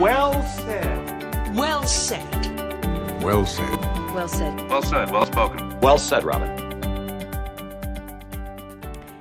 Well said. Well said. Well said. Well said. Well said. Well spoken. Well said, Robin.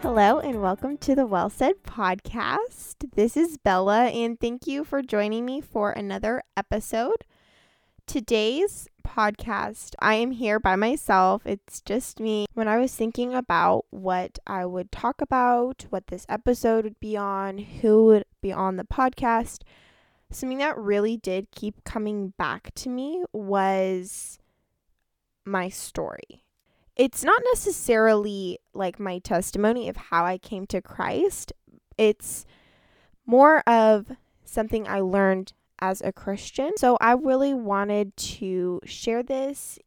Hello and welcome to the Well Said podcast. This is Bella and thank you for joining me for another episode. Today's podcast, I am here by myself. It's just me. When I was thinking about what I would talk about, what this episode would be on, who would be on the podcast, something that really did keep coming back to me was my story it's not necessarily like my testimony of how I came to Christ. It's more of something I learned as a Christian. So I really wanted to share this.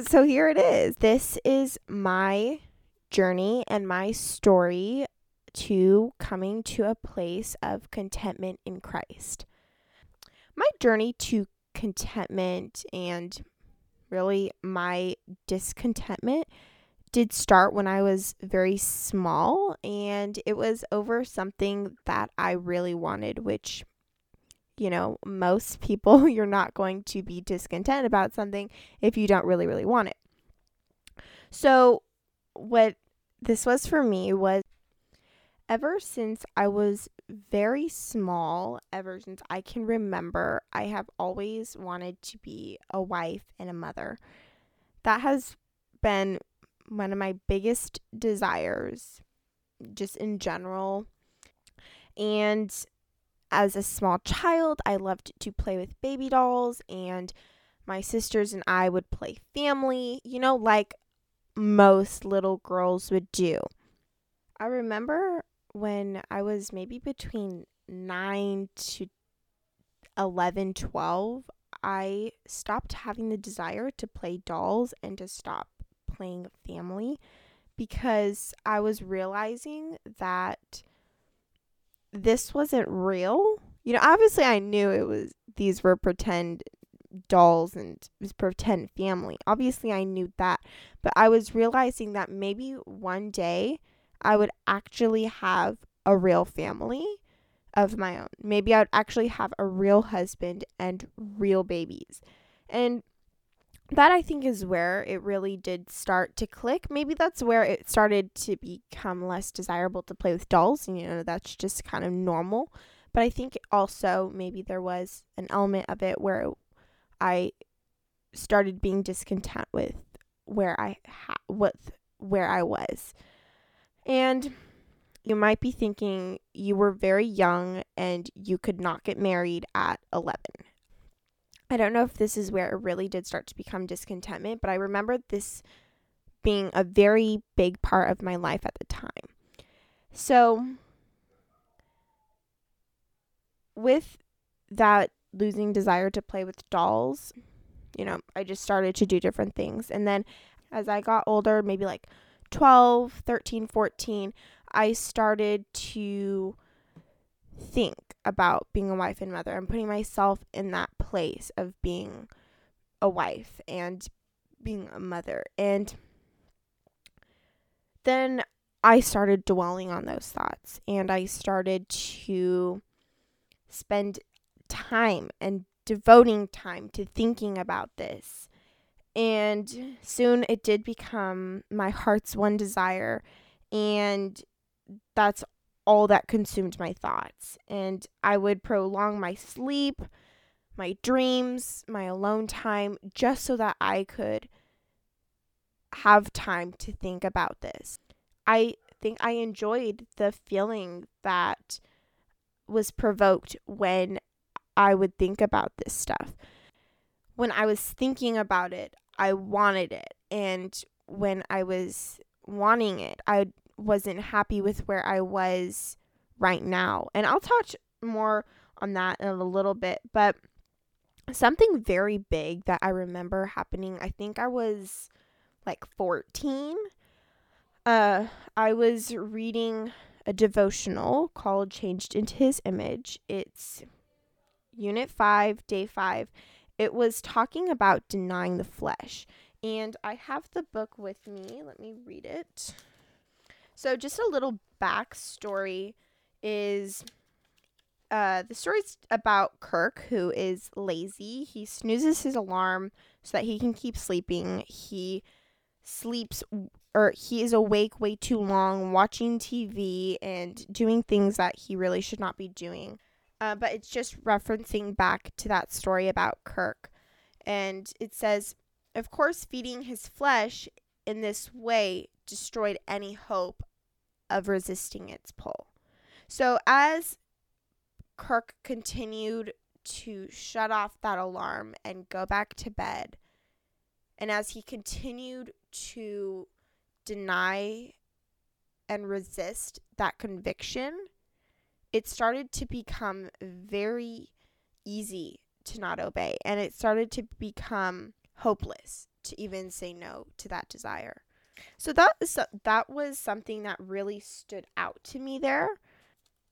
So here it is. This is my journey and my story to coming to a place of contentment in Christ. My journey to contentment and really my discontentment did start when I was very small and it was over something that I really wanted, which, you know, most people, you're not going to be discontent about something if you don't really, really want it. So, what this was for me was ever since I was very small, ever since I can remember, I have always wanted to be a wife and a mother. That has been one of my biggest desires, just in general. And as a small child, I loved to play with baby dolls, and my sisters and I would play family, you know, like most little girls would do. I remember when I was maybe between 9 to 11, 12, I stopped having the desire to play dolls and to stop playing family because I was realizing that this wasn't real. You know, obviously I knew it was these were pretend dolls and was pretend family. Obviously I knew that, but I was realizing that maybe one day I would actually have a real family of my own. Maybe I would actually have a real husband and real babies. And that I think is where it really did start to click. Maybe that's where it started to become less desirable to play with dolls. And, you know, that's just kind of normal. But I think also maybe there was an element of it where I started being discontent with where I ha- with where I was. And you might be thinking you were very young and you could not get married at 11. I don't know if this is where it really did start to become discontentment, but I remember this being a very big part of my life at the time. So, with that losing desire to play with dolls, you know, I just started to do different things. And then as I got older, maybe like 12, 13, 14, I started to think about being a wife and mother and putting myself in that place of being a wife and being a mother. And then I started dwelling on those thoughts and I started to spend time and devoting time to thinking about this and soon it did become my heart's one desire. And that's all that consumed my thoughts. And I would prolong my sleep, my dreams, my alone time, just so that I could have time to think about this. I think I enjoyed the feeling that was provoked when I would think about this stuff. When I was thinking about it, I wanted it. And when I was wanting it, I wasn't happy with where I was right now. And I'll touch more on that in a little bit. But something very big that I remember happening, I think I was like 14. Uh, I was reading a devotional called Changed into His Image. It's Unit 5, Day 5 it was talking about denying the flesh. And I have the book with me. Let me read it. So, just a little backstory is uh, the story's about Kirk, who is lazy. He snoozes his alarm so that he can keep sleeping. He sleeps or he is awake way too long watching TV and doing things that he really should not be doing. Uh, but it's just referencing back to that story about Kirk. And it says, of course, feeding his flesh in this way destroyed any hope of resisting its pull. So as Kirk continued to shut off that alarm and go back to bed, and as he continued to deny and resist that conviction, it started to become very easy to not obey. And it started to become hopeless to even say no to that desire. So that that was something that really stood out to me there.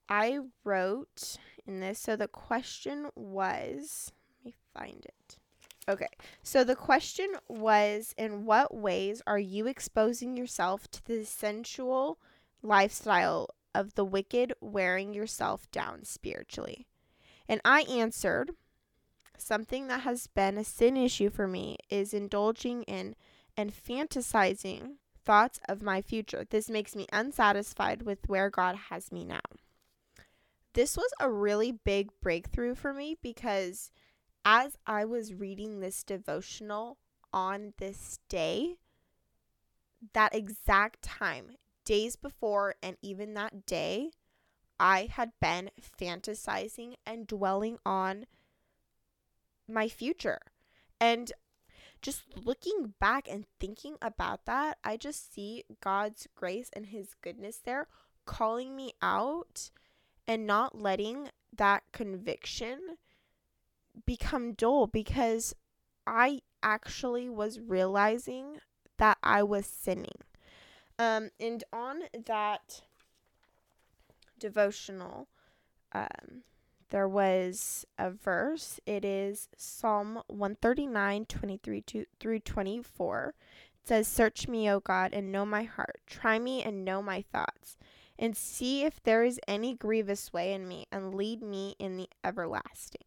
I wrote in this so the question was let me find it. Okay. So the question was in what ways are you exposing yourself to the sensual lifestyle of the wicked wearing yourself down spiritually? And I answered something that has been a sin issue for me is indulging in and fantasizing thoughts of my future. This makes me unsatisfied with where God has me now. This was a really big breakthrough for me because as I was reading this devotional on this day, that exact time, days before, and even that day, I had been fantasizing and dwelling on my future. And just looking back and thinking about that, I just see God's grace and His goodness there calling me out and not letting that conviction become dull because I actually was realizing that I was sinning. Um, and on that devotional, um, there was a verse. It is Psalm 139, 23 to, through 24. It says, Search me, O God, and know my heart. Try me and know my thoughts, and see if there is any grievous way in me, and lead me in the everlasting.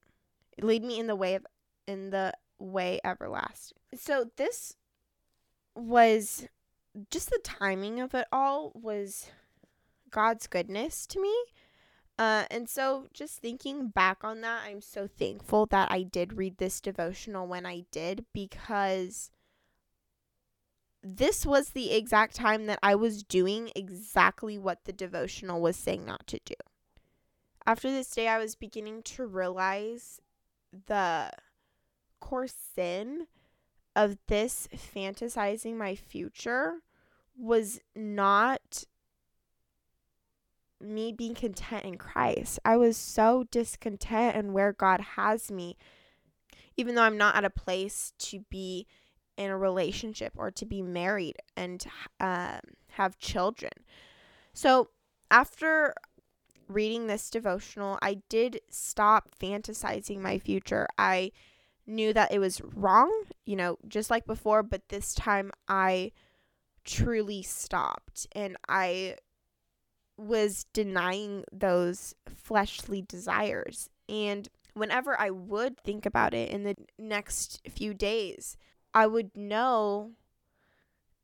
Lead me in the way of in the way everlasting. So this was just the timing of it all was God's goodness to me. Uh, and so, just thinking back on that, I'm so thankful that I did read this devotional when I did because this was the exact time that I was doing exactly what the devotional was saying not to do. After this day, I was beginning to realize the core sin of this fantasizing my future was not me being content in Christ. I was so discontent in where God has me, even though I'm not at a place to be in a relationship or to be married and uh, have children. So after reading this devotional, I did stop fantasizing my future. I knew that it was wrong, you know, just like before, but this time I truly stopped and I was denying those fleshly desires. And whenever I would think about it in the next few days, I would know,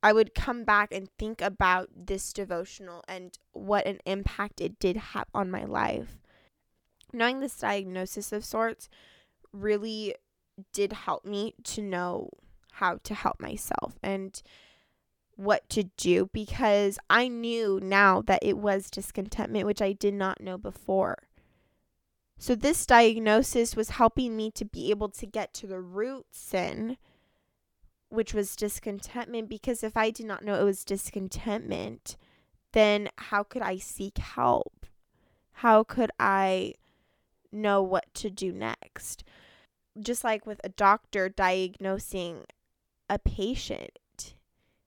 I would come back and think about this devotional and what an impact it did have on my life. Knowing this diagnosis of sorts really did help me to know how to help myself. And what to do because I knew now that it was discontentment, which I did not know before. So, this diagnosis was helping me to be able to get to the root sin, which was discontentment. Because if I did not know it was discontentment, then how could I seek help? How could I know what to do next? Just like with a doctor diagnosing a patient,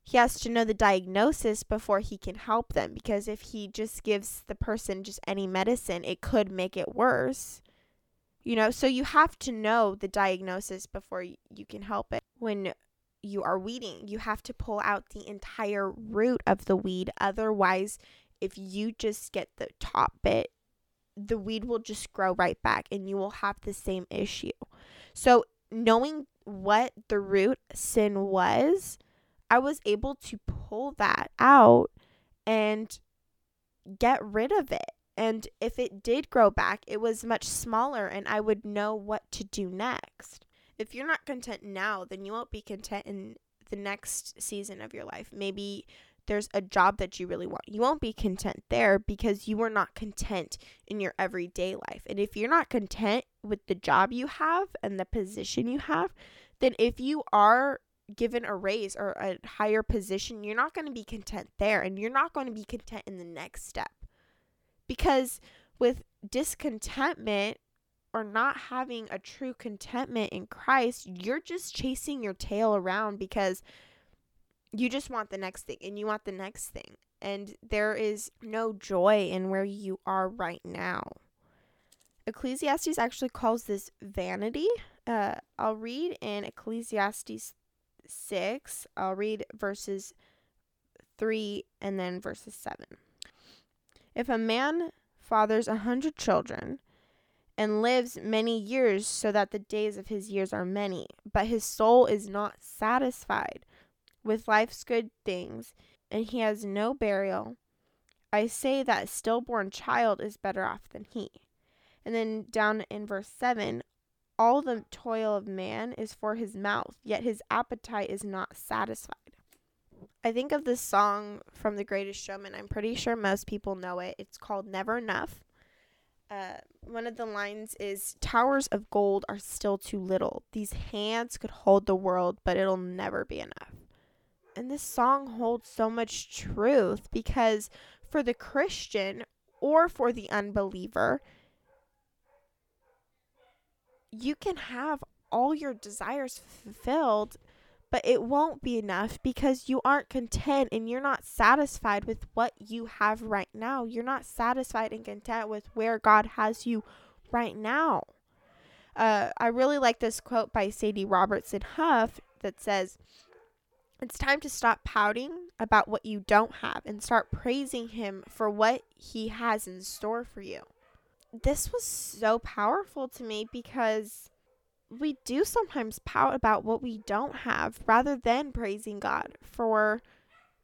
he has to know the diagnosis before he can help them because if he just gives the person just any medicine, it could make it worse. You know, so you have to know the diagnosis before you can help it. When you are weeding, you have to pull out the entire root of the weed. Otherwise, if you just get the top bit, the weed will just grow right back and you will have the same issue. So, knowing what the root sin was, I was able to pull that out and get rid of it. And if it did grow back, it was much smaller and I would know what to do next. If you're not content now, then you won't be content in the next season of your life. Maybe there's a job that you really want. You won't be content there because you are not content in your everyday life. And if you're not content with the job you have and the position you have, then if you are given a raise or a higher position, you're not going to be content there and you're not going to be content in the next step. Because with discontentment or not having a true contentment in Christ, you're just chasing your tail around because you just want the next thing and you want the next thing. And there is no joy in where you are right now. Ecclesiastes actually calls this vanity. Uh, I'll read in Ecclesiastes 6, I'll read verses 3 and then verses 7. If a man fathers a hundred children and lives many years so that the days of his years are many, but his soul is not satisfied with life's good things, and he has no burial, I say that stillborn child is better off than he. And then down in verse 7, all the toil of man is for his mouth, yet his appetite is not satisfied. I think of this song from The Greatest Showman. I'm pretty sure most people know it. It's called Never Enough. Uh, one of the lines is Towers of gold are still too little. These hands could hold the world, but it'll never be enough. And this song holds so much truth because for the Christian or for the unbeliever, you can have all your desires fulfilled, but it won't be enough because you aren't content and you're not satisfied with what you have right now. You're not satisfied and content with where God has you right now. Uh, I really like this quote by Sadie Robertson Huff that says, It's time to stop pouting about what you don't have and start praising Him for what He has in store for you this was so powerful to me because we do sometimes pout about what we don't have rather than praising God for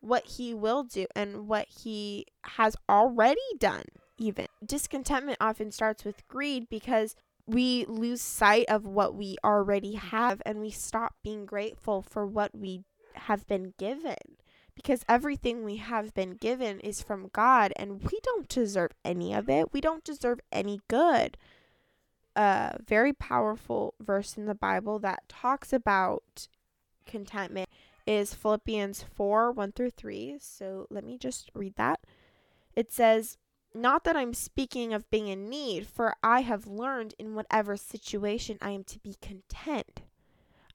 what He will do and what He has already done, even. Discontentment often starts with greed because we lose sight of what we already have and we stop being grateful for what we have been given because everything we have been given is from God and we don't deserve any of it. We don't deserve any good. A very powerful verse in the Bible that talks about contentment is Philippians 4 1 through 3. So let me just read that. It says, Not that I'm speaking of being in need, for I have learned in whatever situation I am to be content.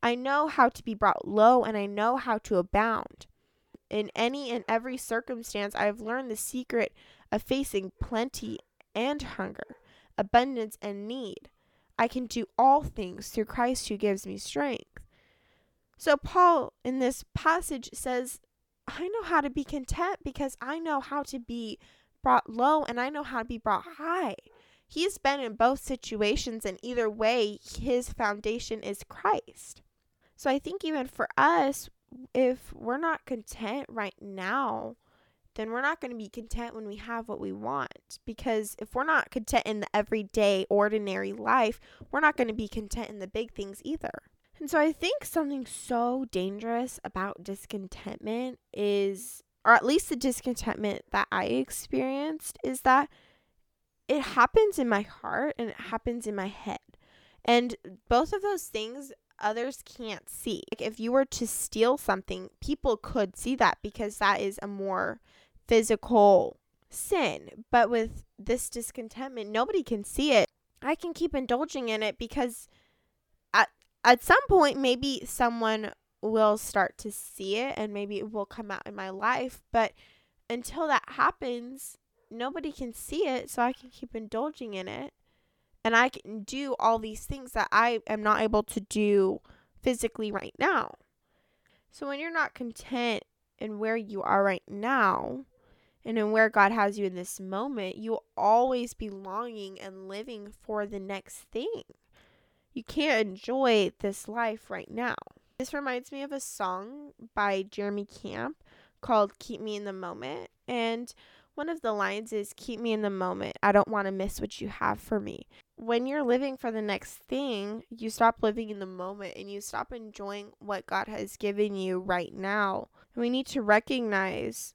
I know how to be brought low, and I know how to abound. In any and every circumstance, I have learned the secret of facing plenty and hunger, abundance and need. I can do all things through Christ who gives me strength. So, Paul in this passage says, I know how to be content because I know how to be brought low and I know how to be brought high. He's been in both situations, and either way, his foundation is Christ. So I think even for us, if we're not content right now, then we're not going to be content when we have what we want. Because if we're not content in the everyday, ordinary life, we're not going to be content in the big things either. And so I think something so dangerous about discontentment is, or at least the discontentment that I experienced, is that it happens in my heart and it happens in my head. And both of those things others can't see. Like if you were to steal something, people could see that because that is a more physical sin. But with this discontentment, nobody can see it. I can keep indulging in it because at at some point maybe someone will start to see it and maybe it will come out in my life, but until that happens, nobody can see it, so I can keep indulging in it and I can do all these things that I am not able to do physically right now. So when you're not content in where you are right now, and in where God has you in this moment, you'll always be longing and living for the next thing. You can't enjoy this life right now. This reminds me of a song by Jeremy Camp called Keep Me in the Moment. And one of the lines is Keep me in the moment. I don't want to miss what you have for me. When you're living for the next thing, you stop living in the moment and you stop enjoying what God has given you right now. We need to recognize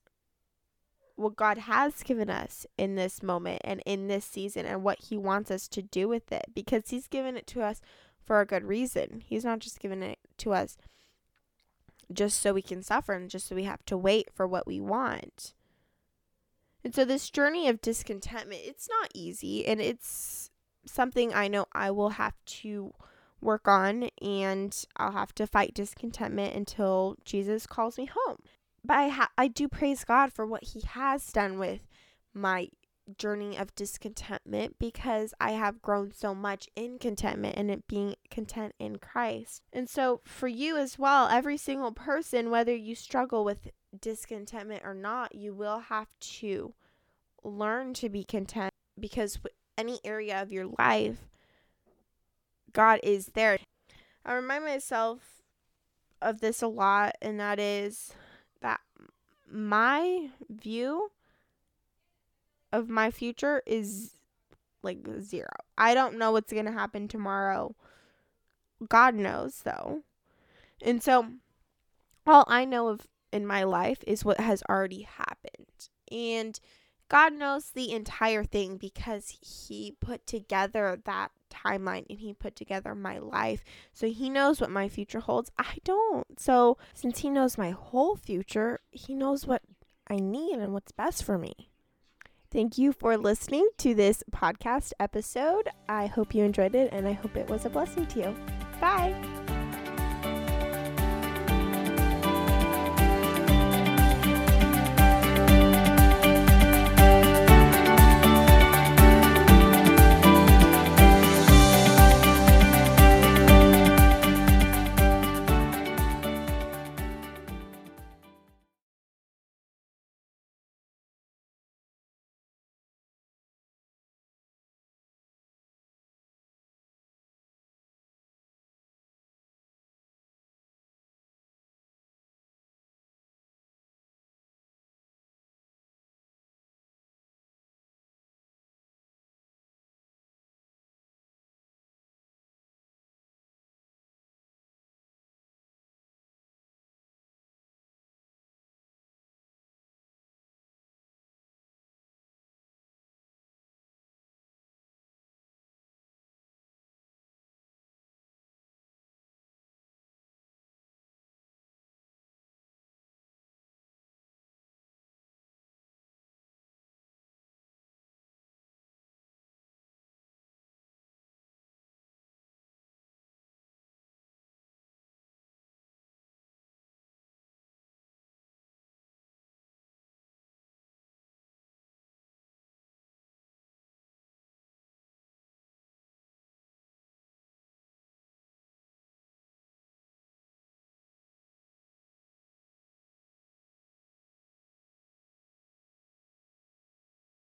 what God has given us in this moment and in this season and what He wants us to do with it because He's given it to us for a good reason. He's not just given it to us just so we can suffer and just so we have to wait for what we want. And so this journey of discontentment, it's not easy and it's something I know I will have to work on and I'll have to fight discontentment until Jesus calls me home. But I ha- I do praise God for what he has done with my journey of discontentment because I have grown so much in contentment and it being content in Christ. And so for you as well, every single person, whether you struggle with discontentment or not, you will have to learn to be content because any area of your life, God is there. I remind myself of this a lot, and that is that my view of my future is like zero. I don't know what's going to happen tomorrow. God knows, though. And so, all I know of in my life is what has already happened. And God knows the entire thing because He put together that timeline and He put together my life. So He knows what my future holds. I don't. So, since He knows my whole future, He knows what I need and what's best for me. Thank you for listening to this podcast episode. I hope you enjoyed it and I hope it was a blessing to you. Bye.